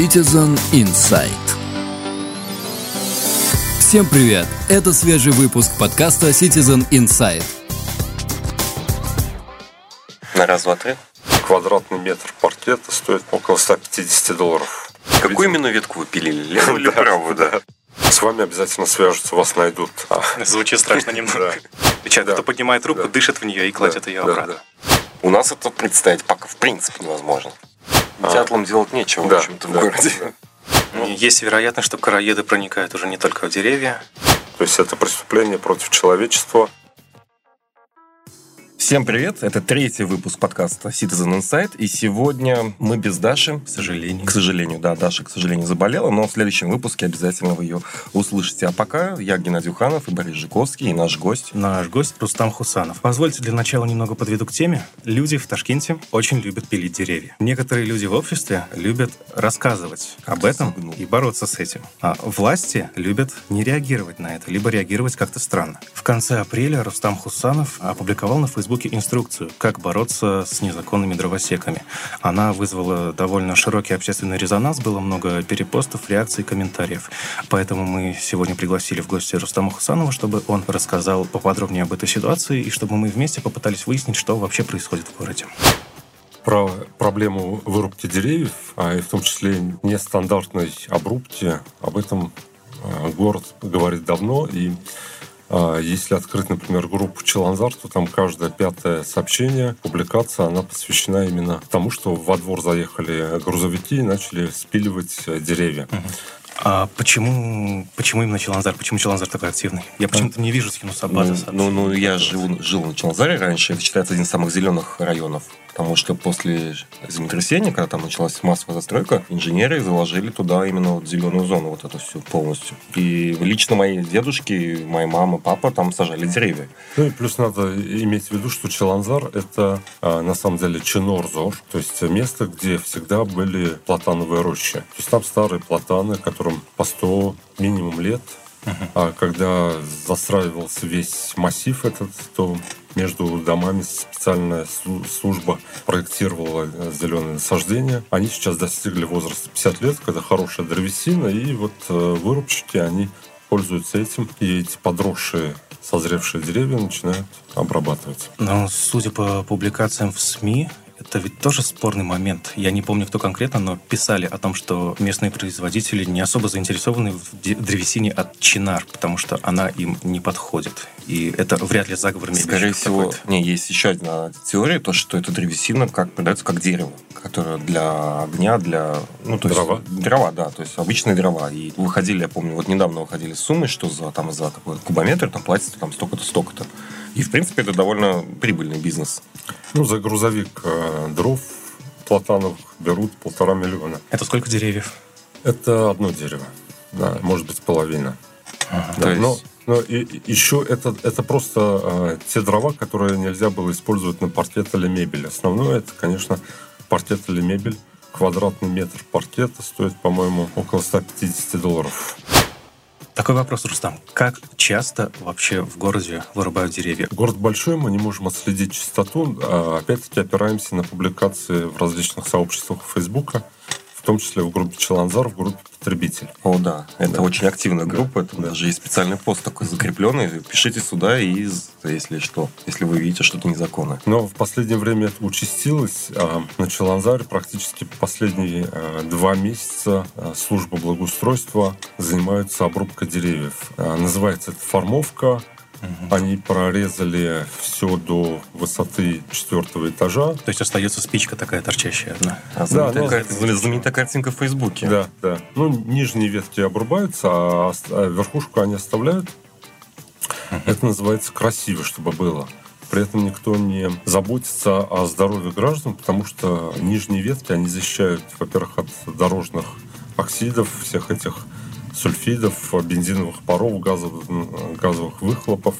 Citizen Insight. Всем привет! Это свежий выпуск подкаста Citizen Insight. На раз, два, три. Квадратный метр паркета стоит около 150 долларов. Какую именно ветку вы пилили? Левую или правую? Да. С вами обязательно свяжутся, вас найдут. Звучит страшно немного. Человек, кто поднимает руку, дышит в нее и кладет ее обратно. У нас это представить пока в принципе невозможно. Дятлам делать нечего, в Да, общем-то, в да, городе. да. И Есть вероятность, что короеды проникают уже не только в деревья. То есть это преступление против человечества. Всем привет! Это третий выпуск подкаста Citizen Insight. И сегодня мы без Даши. К сожалению. К сожалению, да, Даша, к сожалению, заболела, но в следующем выпуске обязательно вы ее услышите. А пока я Геннадий Уханов и Борис Жиковский, и наш гость. Наш гость Рустам Хусанов. Позвольте для начала немного подведу к теме. Люди в Ташкенте очень любят пилить деревья. Некоторые люди в обществе любят рассказывать об этом Согнул. и бороться с этим. А власти любят не реагировать на это, либо реагировать как-то странно. В конце апреля Рустам Хусанов опубликовал на Фейсбуке инструкцию, как бороться с незаконными дровосеками. Она вызвала довольно широкий общественный резонанс, было много перепостов, реакций, комментариев. Поэтому мы сегодня пригласили в гости Рустама Хусанова, чтобы он рассказал поподробнее об этой ситуации и чтобы мы вместе попытались выяснить, что вообще происходит в городе. Про проблему вырубки деревьев, а и в том числе нестандартной обрубки, об этом а, город говорит давно. И если открыть, например, группу Челанзар, то там каждое пятое сообщение, публикация, она посвящена именно тому, что во двор заехали грузовики и начали спиливать э, деревья. А почему, почему именно Челанзар? Почему Челанзар такой активный? Я почему-то не вижу Схинусабада. Ну, ну, ну, я жил, жил на Челнозаре раньше, это считается один из самых зеленых районов. Потому что после землетрясения, когда там началась массовая застройка, инженеры заложили туда именно вот зеленую зону, вот эту всю полностью. И лично мои дедушки, моя мама, папа там сажали деревья. Ну и плюс надо иметь в виду, что Челанзар – это а, на самом деле Чинорзор, то есть место, где всегда были платановые рощи. То есть там старые платаны, которым по 100 минимум лет. А когда застраивался весь массив этот, то между домами специальная слу- служба проектировала э, зеленые насаждения. Они сейчас достигли возраста 50 лет, когда хорошая древесина, и вот э, вырубщики, они пользуются этим, и эти подросшие созревшие деревья начинают обрабатывать. Но судя по публикациям в СМИ, это ведь тоже спорный момент. Я не помню, кто конкретно, но писали о том, что местные производители не особо заинтересованы в древесине от чинар, потому что она им не подходит. И это вряд ли заговор Скорее всего, не, есть еще одна теория, то, что эта древесина как продается как дерево, которое для огня, для... Ну, то есть, Дрова? Дрова, да, то есть обычные дрова. И выходили, я помню, вот недавно выходили суммы, что за, там, за какой-то кубометр там платится там столько-то, столько-то. И, в принципе, это довольно прибыльный бизнес. Ну, за грузовик э, дров платановых берут полтора миллиона. Это сколько деревьев? Это одно дерево. Да, может быть, половина. Да, То есть- но, но и, и еще это, это просто э, те дрова, которые нельзя было использовать на паркет или мебель. Основное это, конечно, паркет или мебель. Квадратный метр паркета стоит, по-моему, около 150 долларов. Такой вопрос, Рустам. Как часто вообще в городе вырубают деревья? Город большой, мы не можем отследить частоту. а опять-таки опираемся на публикации в различных сообществах Фейсбука, в том числе в группе Челанзар, в группе потребитель. О, да, это Да. очень активная группа, это Да. даже есть специальный пост такой закрепленный. Пишите сюда, и если что, если вы видите что-то незаконное. Но в последнее время это участилось. А, На Челанзаре практически последние а, два месяца а, служба благоустройства занимается обрубкой деревьев. А, Называется это формовка. Они прорезали все до высоты четвертого этажа. То есть остается спичка такая торчащая одна. А знаменитая, ну, кар- знаменитая картинка в Фейсбуке. Да, да. Ну, нижние ветки обрубаются, а а верхушку они оставляют. Это называется красиво, чтобы было. При этом никто не заботится о здоровье граждан, потому что нижние ветки, они защищают, во-первых, от дорожных оксидов, всех этих сульфидов, бензиновых паров, газовых, газовых выхлопов.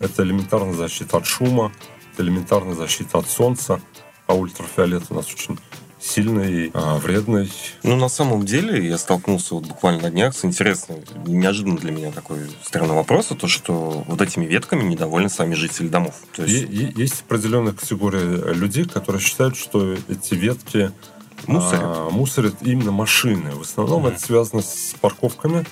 Это элементарная защита от шума, это элементарная защита от солнца, а ультрафиолет у нас очень сильный, а, вредный. Ну, на самом деле, я столкнулся вот буквально на днях с интересным, неожиданно для меня такой странный вопрос, то, что вот этими ветками недовольны сами жители домов. То есть, е- Есть определенная категория людей, которые считают, что эти ветки Мусорят? А, мусорят именно машины. В основном это связано с парковками,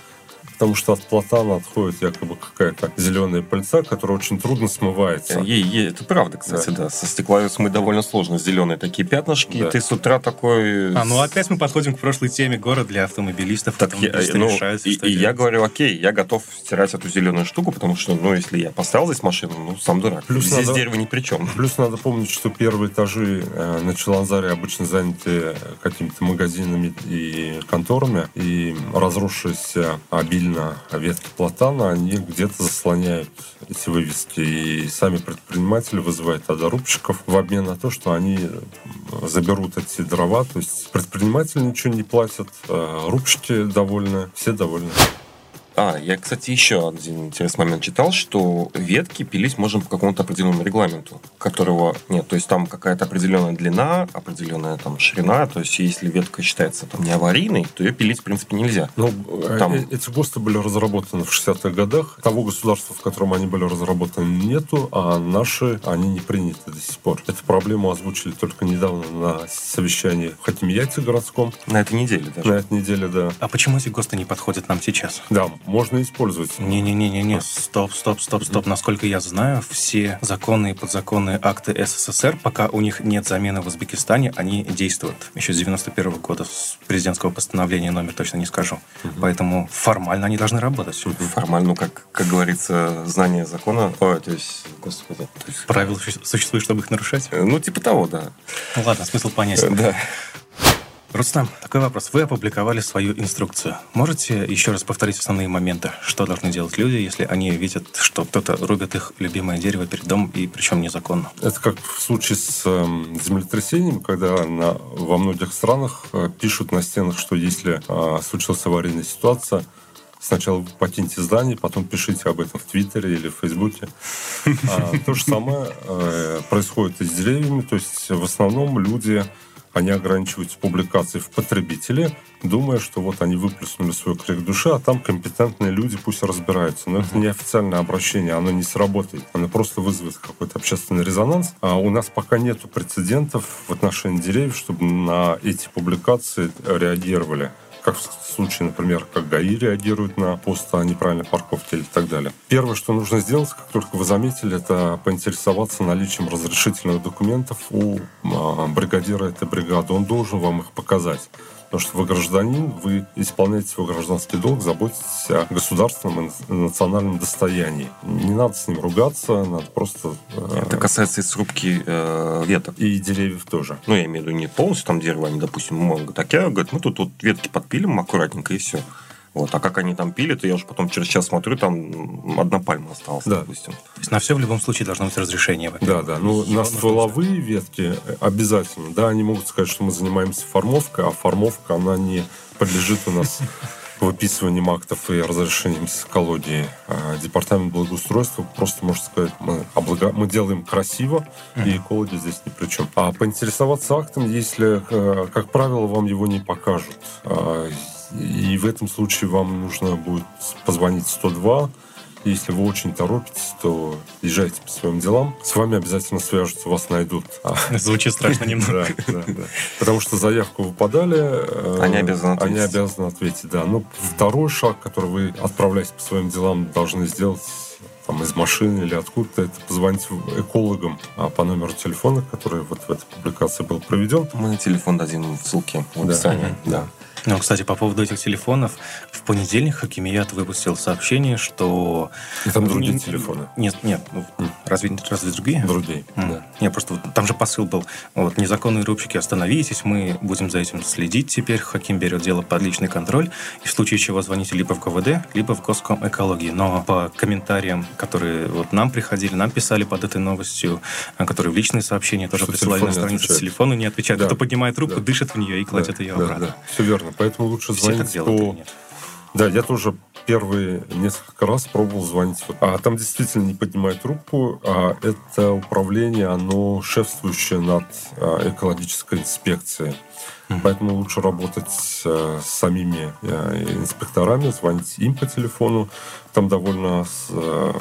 потому что от платана отходит якобы какая-то зеленая пыльца, которая очень трудно смывается. Ей, ей, это правда, кстати, да. Со стекла смыть довольно сложно. Зеленые такие пятнышки, Да. и ты с утра такой... А, ну опять мы подходим к прошлой теме город для автомобилистов. Так я, ну, решаются, и, и я говорю, окей, я готов стирать эту зеленую штуку, потому что, ну, если я поставил здесь машину, ну, сам дурак. Плюс Здесь надо- дерево ни при чем. Плюс надо помнить, что первые этажи э, на Челанзаре обычно заняты какими-то магазинами и конторами, и разросшиеся обильно ветки платана, они где-то заслоняют эти вывески. И сами предприниматели вызывают тогда рубщиков в обмен на то, что они заберут эти дрова. То есть предприниматели ничего не платят, э, рубщики довольны, все довольны. А, я, кстати, еще один интересный момент читал, что ветки пилить можно по какому-то определенному регламенту, которого нет. То есть там какая-то определенная длина, определенная там ширина. То есть если ветка считается там не аварийной, то ее пилить, в принципе, нельзя. Ну, э, Там- э, эти ГОСТы были разработаны в 60-х годах. Того государства, в котором они были разработаны, нету, а наши, они не приняты до сих пор. Эту проблему озвучили только недавно на совещании в Хакимияте городском. На этой неделе даже. На этой неделе, да. А почему эти ГОСТы не подходят нам сейчас? Да, можно использовать. Не-не-не-не-не, стоп, стоп, стоп, стоп. Насколько я знаю, все законные и подзаконные акты СССР, пока у них нет замены в Узбекистане, они действуют. Еще с 91 года, с президентского постановления номер точно не скажу. Поэтому формально они должны работать. Формально, ну, как, как говорится, знание закона... Ой, то есть, господи. то есть, Правила су- существуют, чтобы их нарушать? ну, типа того, да. Ну ладно, смысл понятен. Да. Рустам, такой вопрос. Вы опубликовали свою инструкцию. Можете еще раз повторить основные моменты? Что должны делать люди, если они видят, что кто-то рубит их любимое дерево перед домом, и причем незаконно? Это как в случае с эм, землетрясением, когда на, во многих странах э, пишут на стенах, что если э, случилась аварийная ситуация, сначала покиньте здание, потом пишите об этом в Твиттере или в Фейсбуке. А, То же самое э, происходит и с деревьями. То есть в основном люди, они ограничиваются публикацией в потребителе, думая, что вот они выплеснули свой крик души, а там компетентные люди пусть разбираются. Но это не официальное обращение, оно не сработает. Оно просто вызовет какой-то общественный резонанс. А у нас пока нету прецедентов в отношении деревьев, чтобы на эти публикации реагировали как в случае, например, как ГАИ реагирует на пост о неправильной парковке или так далее. Первое, что нужно сделать, как только вы заметили, это поинтересоваться наличием разрешительных документов у а, бригадира этой бригады. Он должен вам их показать. Потому что вы гражданин, вы исполняете свой гражданский долг, заботитесь о государственном и национальном достоянии. Не надо с ним ругаться, надо просто... э, Это касается и срубки э, веток. И деревьев тоже. Ну, я имею в виду не полностью там дерево, они, допустим, могут так я, говорит, мы тут вот ветки подпилим аккуратненько и все. Вот. А как они там пилят, и я уже потом через час смотрю, там одна пальма осталась, Да. допустим. То есть на все в любом случае должно быть разрешение. Да, да. Ну, Его на стволовые ветки обязательно. Да, они могут сказать, что мы занимаемся формовкой, а формовка, она не подлежит у нас выписыванием актов и разрешением с экологии. А Департамент благоустройства просто может сказать, мы, облага- мы делаем красиво, и экология здесь ни при чем. А поинтересоваться актом, если, э, как правило, вам его не покажут. И в этом случае вам нужно будет позвонить 102, если вы очень торопитесь, то езжайте по своим делам. С вами обязательно свяжутся, вас найдут. Звучит страшно немного. да, да, да. Потому что заявку вы подали. э, Они обязаны ответить. Они обязаны ответить, да. Ну, второй шаг, который вы, отправляясь по своим делам, должны сделать там, из машины или откуда-то, это позвонить экологам а, по номеру телефона, который вот в этой публикации был проведен. Мы на телефон дадим в ссылке в Да. описании. Да. Ну, кстати, по поводу этих телефонов, в понедельник Хакимият выпустил сообщение, что... И там другие Не- телефоны. Нет, нет, ну, разве, разве другие? Другие. М. Да. Не, просто вот там же посыл был. Вот, незаконные рубщики, остановитесь, мы будем за этим следить теперь. Хаким берет дело под личный контроль. И в случае чего звоните либо в ГВД, либо в Госком экологии. Но по комментариям, которые вот нам приходили, нам писали под этой новостью, а, которые в личные сообщения тоже Что присылали на отвечает. телефоны не отвечают. Да. Кто поднимает трубку, Да. дышит в нее и кладет Да, ее да, обратно. да. Все верно. Поэтому лучше Все так звонить делают по... нет? Да, я тоже первые несколько раз пробовал звонить. А там действительно не поднимает трубку. А это управление, оно шефствующее над а, экологической инспекцией. Поэтому лучше работать э, с самими э, инспекторами, звонить им по телефону. Там довольно э,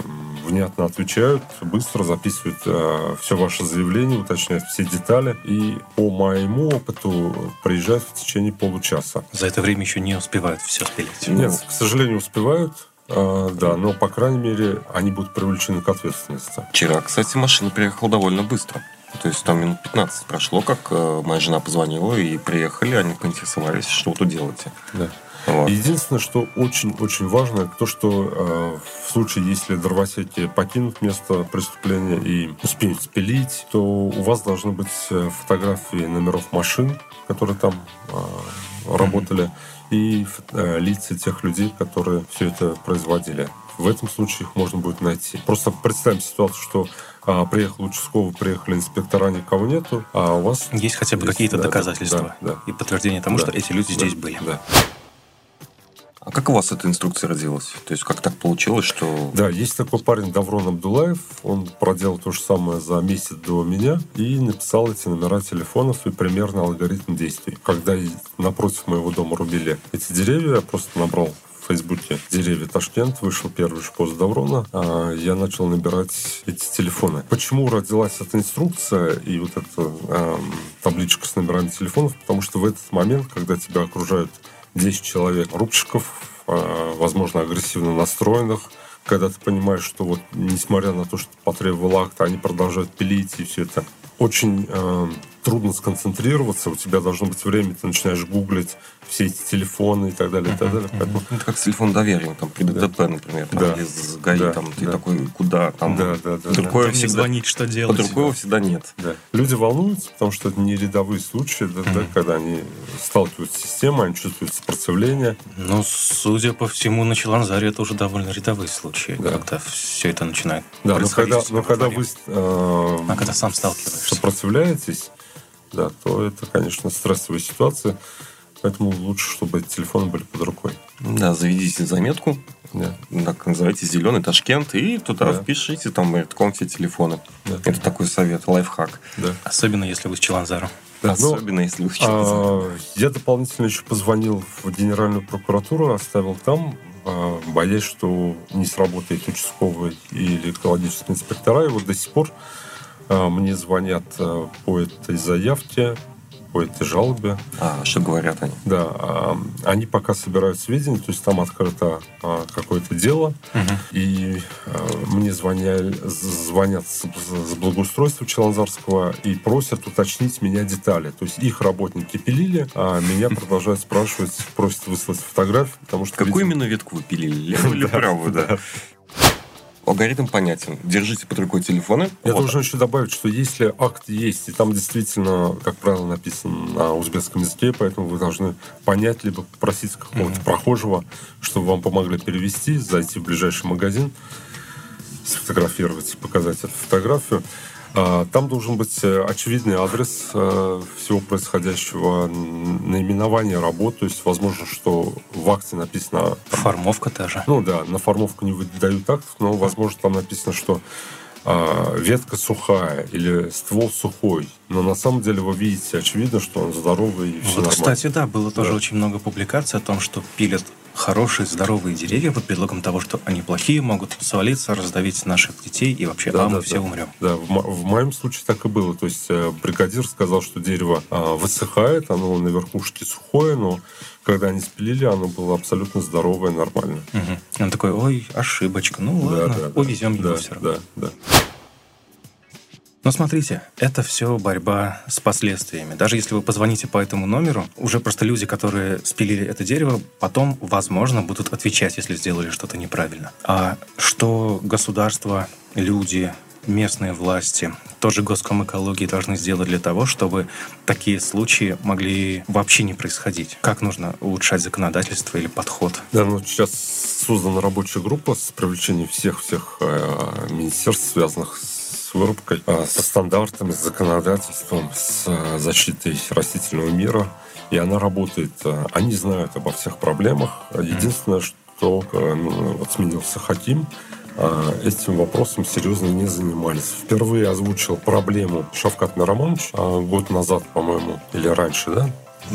внятно отвечают, быстро записывают э, все ваше заявление, уточняют все детали. И по моему опыту приезжают в течение получаса. За это время еще не успевают все спилить. Нет, к сожалению, успевают. А, да, но, по крайней мере, они будут привлечены к ответственности. Вчера, кстати, машина приехала довольно быстро. То есть там минут 15 прошло, как э, моя жена позвонила, и приехали, они поинтересовались, что вы тут делаете. Да. Вот. Единственное, что очень-очень важно, это то, что э, в случае, если дровосеки покинут место преступления и успеют спилить, то у вас должны быть э, фотографии номеров машин, которые там э, работали, и э, лица тех людей, которые все это производили. В этом случае их можно будет найти. Просто представим ситуацию, что а, приехал участковый, приехали инспектора, никого нету, а у вас... Есть хотя бы какие-то да, доказательства да, да. и подтверждение тому, Да. что эти люди Да, здесь были. Да. А как у вас эта инструкция родилась? То есть как так получилось, что... Да, есть такой парень Даврон Абдулаев, он проделал то же самое за месяц до меня и написал эти номера телефонов и примерно алгоритм действий. Когда напротив моего дома рубили эти деревья, я просто набрал в Фейсбуке деревья Ташкент, вышел первый же пост Даврона, а я начал набирать эти телефоны. Почему родилась эта инструкция и вот эта эм, табличка с номерами телефонов? Потому что в этот момент, когда тебя окружают 10 человек рубщиков, э, возможно, агрессивно настроенных, когда ты понимаешь, что вот несмотря на то, что потребовал акт, они продолжают пилить, и все это очень э, трудно сконцентрироваться, у тебя должно быть время, ты начинаешь гуглить все эти телефоны и так далее, и так далее. Поэтому Ну, Это как телефон доверия, там, при ДТП, например, там, Да. или с ГАИ, Да, там, ты да. такой, куда, там, Да, да, да, под да. всегда, звонить, что делать? рукой всегда нет. Да. Люди волнуются, потому что это не рядовые случаи, да, да, когда они сталкиваются с системой, они чувствуют сопротивление. Ну, судя по всему, на Челанзаре это уже довольно рядовые случаи, Да. когда все это начинает Да, но происходить когда, у тебя но когда вы э, А когда сам сталкиваешься. сопротивляетесь, да, то это, конечно, стрессовая ситуация. Поэтому лучше, чтобы эти телефоны были под рукой. Да, заведите заметку, Да. так называйте «Зеленый Ташкент», и туда Да. впишите там редком все телефоны. Да. Это такой совет, лайфхак. Да. Особенно если вы с Челанзаром. Да, ну, Особенно, если вы сейчас... а, я дополнительно еще позвонил в Генеральную прокуратуру, оставил там, а, боясь, что не сработает участковый или экологический инспектора. И вот до сих пор мне звонят а, по этой заявке, по этой жалобе. А, что говорят они? Да, а, они пока собирают сведения, то есть там открыто а, какое-то дело, и а, мне звоня- з- звонят с, благоустройства Челанзарского и просят уточнить меня детали. То есть их работники пилили, а меня продолжают спрашивать, просят выслать фотографию, потому что... Какую видимо, именно ветку вы пилили? Левую или правую, да? Алгоритм понятен. Держите под рукой телефоны. Я Вот. должен еще добавить, что если акт есть, и там действительно, как правило, написано на узбекском языке, поэтому вы должны понять, либо попросить какого-то прохожего, чтобы вам помогли перевести, зайти в ближайший магазин, сфотографировать, показать эту фотографию. А, Там должен быть э, очевидный адрес э, всего происходящего, наименование работ. То есть, возможно, что в акте написано Формовка та же. ну да, на формовку не выдают актов, но, возможно, там написано, что а, ветка сухая или ствол сухой. Но на самом деле вы видите, очевидно, что он здоровый и все Вот, нормально. кстати, да, было тоже Да. очень много публикаций о том, что пилят хорошие, здоровые деревья под предлогом того, что они плохие, могут свалиться, раздавить наших детей, и вообще, Да, а мы да, все да. умрем. Да, в, мо- в моем случае так и было. То есть э, бригадир сказал, что дерево а, высыхает, оно на верхушке сухое, но когда они спилили, оно было абсолютно здоровое, нормально. Мгм. И Он такой, ой, ошибочка, ну Да, ладно, да, да. увезем его да, все равно. Да, да. Но смотрите, это все борьба с последствиями. Даже если вы позвоните по этому номеру, уже просто люди, которые спилили это дерево, потом, возможно, будут отвечать, если сделали что-то неправильно. А что государство, люди, местные власти, тоже госком экологии должны сделать для того, чтобы такие случаи могли вообще не происходить? Как нужно улучшать законодательство или подход? Да, ну сейчас создана рабочая группа с привлечением всех-всех э, министерств, связанных с вырубкой, э, со стандартами, с законодательством, с э, защитой растительного мира. И она работает. Э, Они знают обо всех проблемах. Единственное, что ну, вот сменился Хаким, этим вопросом серьезно не занимались. Впервые озвучил проблему Шавкат Миромонович э, год назад, по-моему, или раньше, да?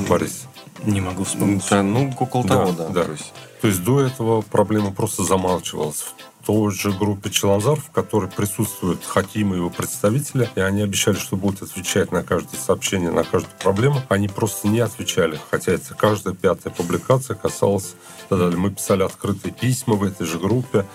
Борис? Не могу вспомнить. Да, ну, около того, да. да. То есть, То есть до этого проблема просто замалчивалась. Той же группе Челанзар, в которой присутствуют Хаким и его представители, и они обещали, что будут отвечать на каждое сообщение, на каждую проблему, они просто не отвечали. Хотя это каждая пятая публикация касалась... Мы писали открытые письма в этой же группе.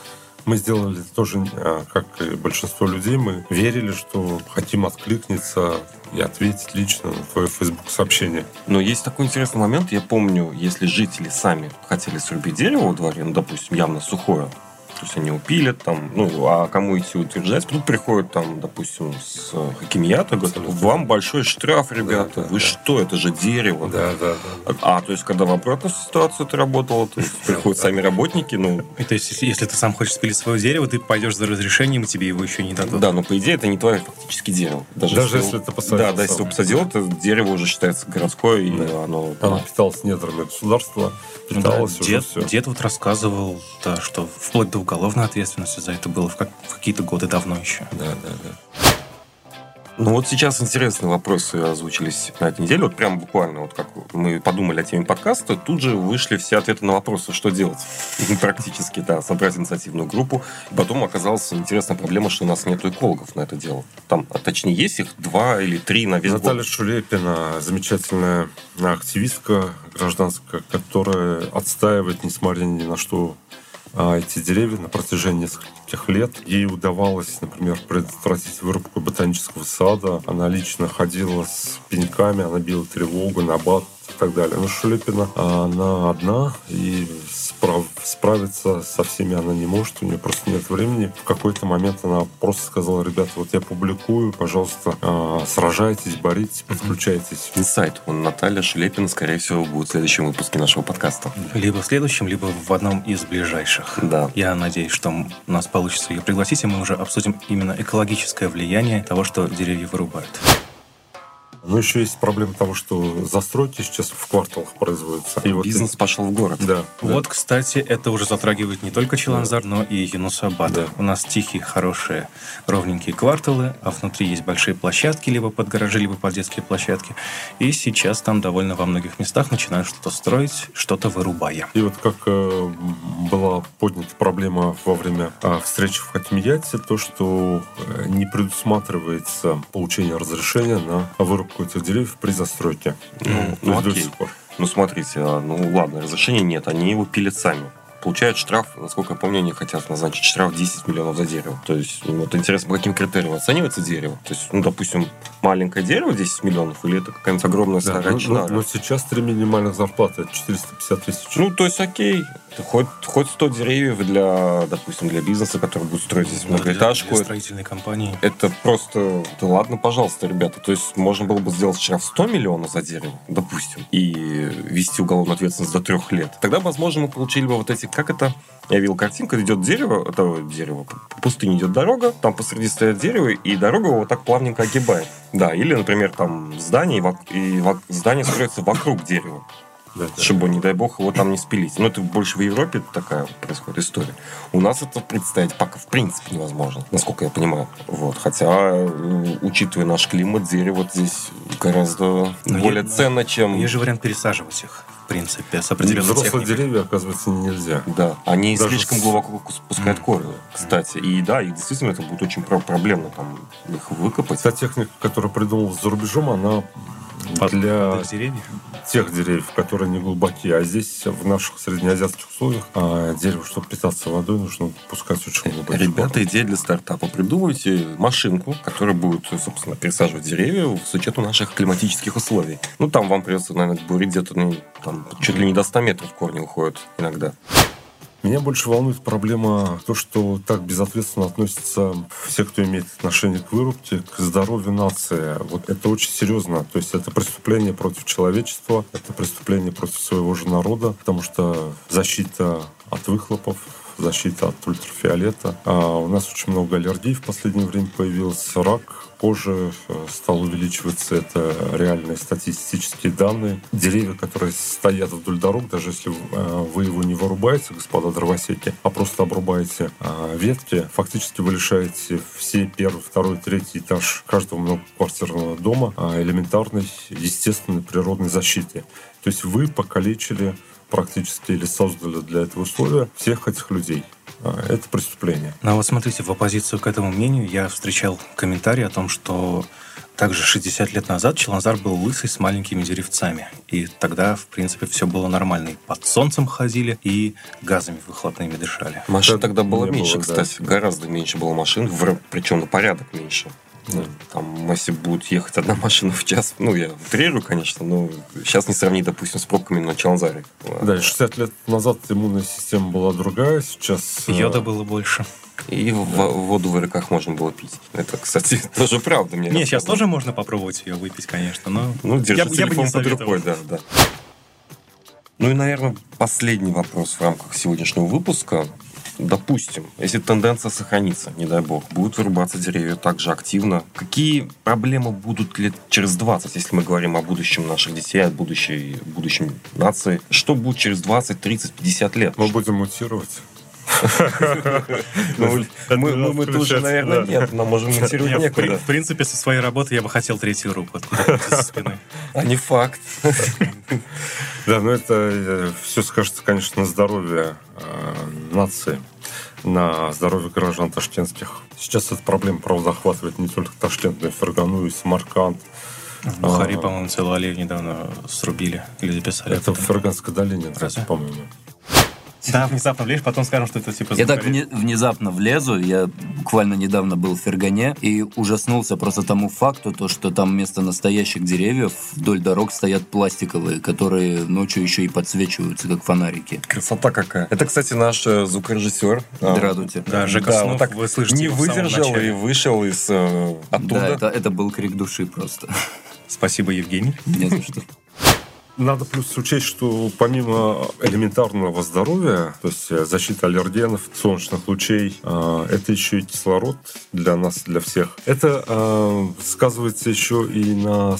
Мы сделали тоже, а, как и большинство людей, мы верили, что Хаким откликнется и ответит лично на твое Facebook сообщение. Но есть такой интересный момент. Я помню, если жители сами хотели срубить дерево во дворе, ну, допустим, явно сухое, то есть они упилят там, ну, а кому идти утверждать? Тут приходят там, допустим, с хакимията, говорят, вам большой штраф, ребята, да, вы да. что, это же дерево. Да, да, да. А, то есть, когда в обратную ситуацию ты работал, то есть приходят сами работники, ну, И то есть, если, если ты сам хочешь спилить свое дерево, ты пойдешь за разрешением, и тебе его еще не дадут. да, но по идее это не твое фактически дерево. Даже если ты посадил Да, да, если ты посадил, это дерево уже считается городское, и Да. оно... Оно питалось недрами государства, Ну да, питалось уже дед, все. дед вот рассказывал, да, что вплоть до уголовной ответственности за это было в, как- в какие-то годы давно еще. Да, да, да. Ну вот сейчас интересные вопросы озвучились на этой неделе. Вот прям буквально, вот как мы подумали о теме подкаста, тут же вышли все ответы на вопросы, что делать. Практически, да, собрать инициативную группу. И потом оказалась интересная проблема, что у нас нет экологов на это дело. Там, а точнее, есть их два или три на весь Наталья год. Шулепина, замечательная активистка гражданская, которая отстаивает, несмотря ни на что, эти деревья на протяжении нескольких лет. Ей удавалось, например, предотвратить вырубку ботанического сада. Она лично ходила с пеньками, она била тревогу, набат и так далее. Но Шулепина, а, она одна, и справ- справиться со всеми она не может, у нее просто нет времени. В какой-то момент она просто сказала, ребята, вот я публикую, пожалуйста, а, сражайтесь, боритесь, подключайтесь. Инсайт. Он Наталья Шелепина, скорее всего, будет в следующем выпуске нашего подкаста. Либо в следующем, либо в одном из ближайших. Да. Я надеюсь, что у нас получится ее пригласить, и мы уже обсудим именно экологическое влияние того, что деревья вырубают. Но еще есть проблема того, что застройки сейчас в кварталах производятся. И вот Бизнес пошел в город. Да. да. Вот, кстати, это уже затрагивает не только Челанзар, но и Юнусабад. Да. У нас тихие, хорошие, ровненькие кварталы, а внутри есть большие площадки, либо под гаражи, либо под детские площадки. И сейчас там довольно во многих местах начинают что-то строить, что-то вырубая. И вот как э, была поднята проблема во время э, встречи в Хакимияте, то, что э, не предусматривается получение разрешения на вырубку этих деревьев при застройке. Ну, ну, до окей. Ну, смотрите, а, ну ладно, разрешения нет, они его пилят сами. Получают штраф, насколько я помню, они хотят назначить штраф 10 миллионов за дерево. То есть, ну, вот интересно, по каким критериям оценивается дерево? То есть, ну, допустим, маленькое дерево 10 миллионов, или это какая-нибудь огромная Да, старая ну, ну, но сейчас три минимальных зарплаты это 450 тысяч. Ну, то есть, окей, хоть, хоть 100 деревьев для, допустим, для бизнеса, который будет строить здесь Для- многоэтажку. для это- строительной компании. Это просто... Да ладно, пожалуйста, ребята. То есть можно было бы сделать штраф 100 миллионов за дерево, допустим, и вести уголовную ответственность до трех лет. Тогда, возможно, мы получили бы вот эти... Как это? Я видел картинку, идет дерево, это дерево, по пустыне идет дорога, там посреди стоят дерево, и дорога его вот так плавненько огибает. Да, или, например, там здание, и, и здание строится вокруг дерева Да, да. чтобы, не дай бог, его там не спилить. Но это больше в Европе такая происходит история. У нас это представить пока в принципе невозможно, насколько я понимаю. Вот. Хотя, э, учитывая наш климат, дерево здесь гораздо Но более есть- ценно, чем... Есть же вариант пересаживать их, в принципе, с определенной Взрослые техникой. деревья, оказывается, нельзя. Да, они Даже слишком с- глубоко спускают корни, кстати. И да, и действительно это будет очень про- проблемно там их выкопать. Та техника, которая придумалась за рубежом, она для под деревьев. тех деревьев, которые не глубокие. А здесь, в наших среднеазиатских условиях, а, дерево, чтобы питаться водой, нужно пускать очень глубокие Ребята, идея для стартапа. Придумайте машинку, которая будет, собственно, пересаживать деревья с учетом наших климатических условий. Ну, там вам придется, наверное, бурить где-то, ну, там, чуть ли не до 100 метров корни уходят иногда. Меня больше волнует проблема то, что так безответственно относятся все, кто имеет отношение к вырубке, к здоровью нации. Вот это очень серьезно. То есть это преступление против человечества, это преступление против своего же народа, потому что защита от выхлопов, защита от ультрафиолета. А у нас очень много аллергий в последнее время появился, рак кожи э, стал увеличиваться. Это реальные статистические данные. Деревья, которые стоят вдоль дорог, даже если э, вы его не вырубаете, господа дровосеки, а просто обрубаете э, ветки, фактически вы лишаете все первый, второй, третий этаж каждого многоквартирного дома элементарной, естественной природной защиты. То есть вы покалечили практически или создали для этого условия всех этих людей. А, это преступление. Ну а вот смотрите, в оппозицию к этому мнению я встречал комментарий о том, что также 60 лет назад Челанзар был лысый с маленькими деревцами. И тогда, в принципе, все было нормально. И под солнцем ходили, и газами выхлопными дышали. Машин тогда было меньше, было, кстати. Да. Гораздо меньше было машин, причем на порядок меньше. Ну, там, если будет ехать одна машина в час, ну, я утрирую, конечно, но сейчас не сравнить, допустим, с пробками на Чаланзаре. Да, 60 лет назад иммунная система была другая, сейчас... Э, Йода было больше. И да. воду в реках можно было пить. Это, кстати, тоже правда. Мне не, сейчас тоже можно попробовать ее выпить, конечно, но... Ну, держи я, телефон я под рукой, да, да. Ну и, наверное, последний вопрос в рамках сегодняшнего выпуска допустим, если тенденция сохранится, не дай бог, будут вырубаться деревья так же активно, какие проблемы будут лет через 20, если мы говорим о будущем наших детей, о будущей, будущем нации? Что будет через 20, 30, 50 лет? Мы будем мутировать. Ну, мы тоже, наверное, нет, но можем мутировать некуда. В принципе, со своей работы я бы хотел третью руку спины. А не факт. Да, но это э, все скажется, конечно, на здоровье э, нации на здоровье граждан ташкентских. Сейчас эта проблема, правда, охватывает не только Ташкент, но и Фергану, и Самарканд. В Бухари, а, по-моему, целую аллею недавно срубили или записали. Это в Ферганской долине, по-моему. Да, внезапно влезешь, потом скажем, что это типа... Я так вне, внезапно влезу, я буквально недавно был в Фергане и ужаснулся просто тому факту, то, что там вместо настоящих деревьев вдоль дорог стоят пластиковые, которые ночью еще и подсвечиваются, как фонарики. Красота какая. Это, кстати, наш э, звукорежиссер. Здравствуйте. Да, Жека да, вот так вы слышите не выдержал и вышел из э, оттуда. Да, это, это был крик души просто. Спасибо, Евгений. Не за что. Надо плюс учесть, что помимо элементарного здоровья, то есть э, защита аллергенов, солнечных лучей, э, это еще и кислород для нас, для всех. Это э, сказывается еще и на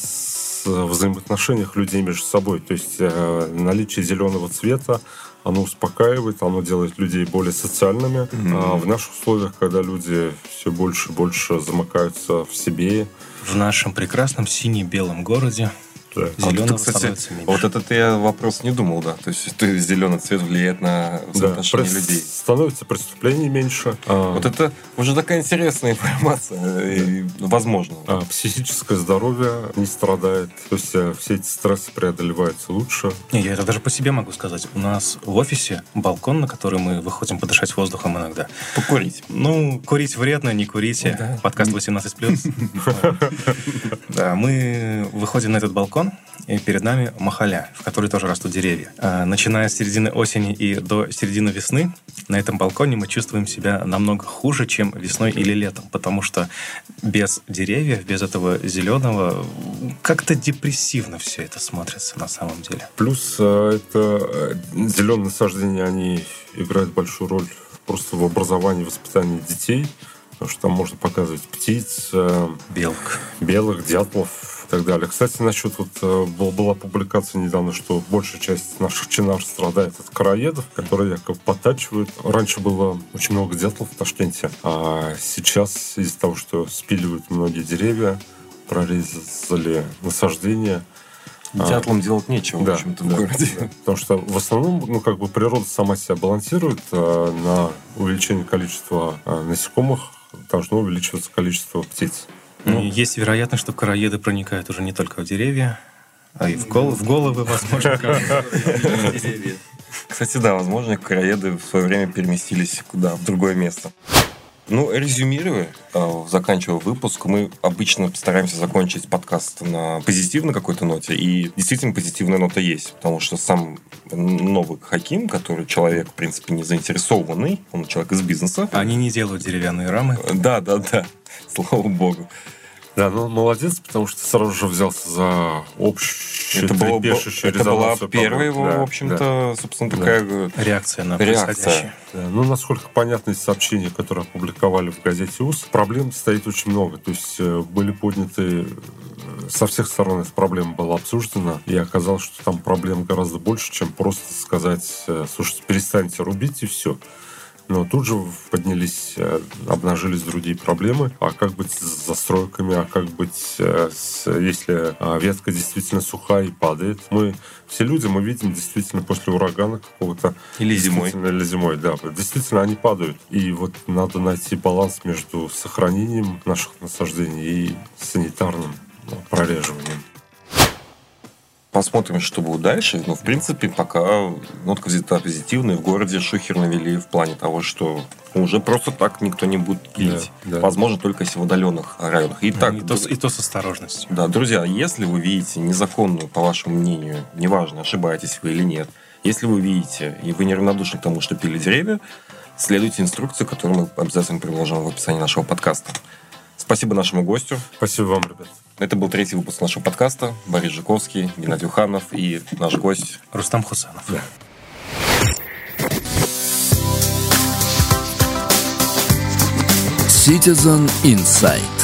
взаимоотношениях людей между собой. То есть наличие зеленого цвета, оно успокаивает, оно делает людей более социальными. Mm-hmm. А в наших условиях, когда люди все больше и больше замыкаются в себе. В нашем прекрасном сине-белом городе да. Зеленого вот, кстати. Вот этот я вопрос не думал, да. То есть ты, зеленый цвет влияет на взаимоотношения да, людей. Становится преступлений меньше. А... Вот это уже такая интересная информация. Да. И, возможно. А психическое здоровье не страдает. То есть э, все эти стрессы преодолеваются лучше. Не, я это даже по себе могу сказать. У нас в офисе балкон, на который мы выходим подышать воздухом иногда. Покурить. Ну, курить вредно, не курите. Да. Подкаст 18+. Да, мы выходим на этот балкон, район, и перед нами Махаля, в которой тоже растут деревья. А, начиная с середины осени и до середины весны, на этом балконе мы чувствуем себя намного хуже, чем весной или летом, потому что без деревьев, без этого зеленого, как-то депрессивно все это смотрится на самом деле. Плюс э, это э, зеленые насаждения, они играют большую роль просто в образовании, воспитании детей, потому что там можно показывать птиц, э, белок, белых, дятлов, и так далее. Кстати, насчет вот э, была публикация недавно, что большая часть наших чинар страдает от короедов, которые якобы подтачивают. Раньше было очень много дятлов в Ташкенте, а сейчас из-за того, что спиливают многие деревья, прорезали насаждения, а, Дятлам делать нечего, да, в общем-то, да, в городе. Да. Потому что в основном, ну, как бы природа сама себя балансирует а, на увеличение количества а, насекомых, должно увеличиваться количество птиц. Ну, есть вероятность, что короеды проникают уже не только в деревья, а и в, гол в головы, возможно. Кстати, да, возможно, короеды в свое время переместились куда? В другое место. Ну, резюмируя, а, заканчивая выпуск, мы обычно стараемся закончить подкаст на позитивной какой-то ноте, и действительно позитивная нота есть, потому что сам новый Хаким, который человек, в принципе, не заинтересованный, он человек из бизнеса. Они не делают деревянные рамы. Да, да, да, слава богу. Да, ну молодец, потому что сразу же взялся за общую Это, было, это была первая его, Да, в общем-то, собственно, такая э, Реакция на Реакция. происходящее. Да, ну, насколько понятно из сообщений, которые опубликовали в газете УС, проблем стоит очень много. То есть э, были подняты э, со всех сторон эта проблема была обсуждена, и оказалось, что там проблем гораздо больше, чем просто сказать, э, слушайте, перестаньте рубить и все. Но тут же поднялись, э, обнажились другие проблемы. А как быть с застройками? А как быть, э, с- если а, ветка действительно сухая и падает? Мы все люди, мы видим действительно после урагана какого-то Или зимой. Или зимой, да. Действительно, они падают. И вот надо найти баланс между сохранением наших насаждений и санитарным ну, прореживанием. Посмотрим, что будет дальше. Но, в принципе, пока нотка взята позитивная. В городе шухер навели в плане того, что уже просто так никто не будет пилить. Да, да. Возможно, только если в удаленных районах. И так, и, то, с- и то с осторожностью. Да, друзья, если вы видите незаконную, по вашему мнению, неважно, ошибаетесь вы или нет, если вы видите, и вы неравнодушны к тому, что пили деревья, следуйте инструкции, которую мы обязательно приложим в описании нашего подкаста. Спасибо нашему гостю. Спасибо вам, ребят. Это был третий выпуск нашего подкаста. Борис Жиковский, Геннадий Уханов и наш гость Рустам Хусанов. Citizen Insight.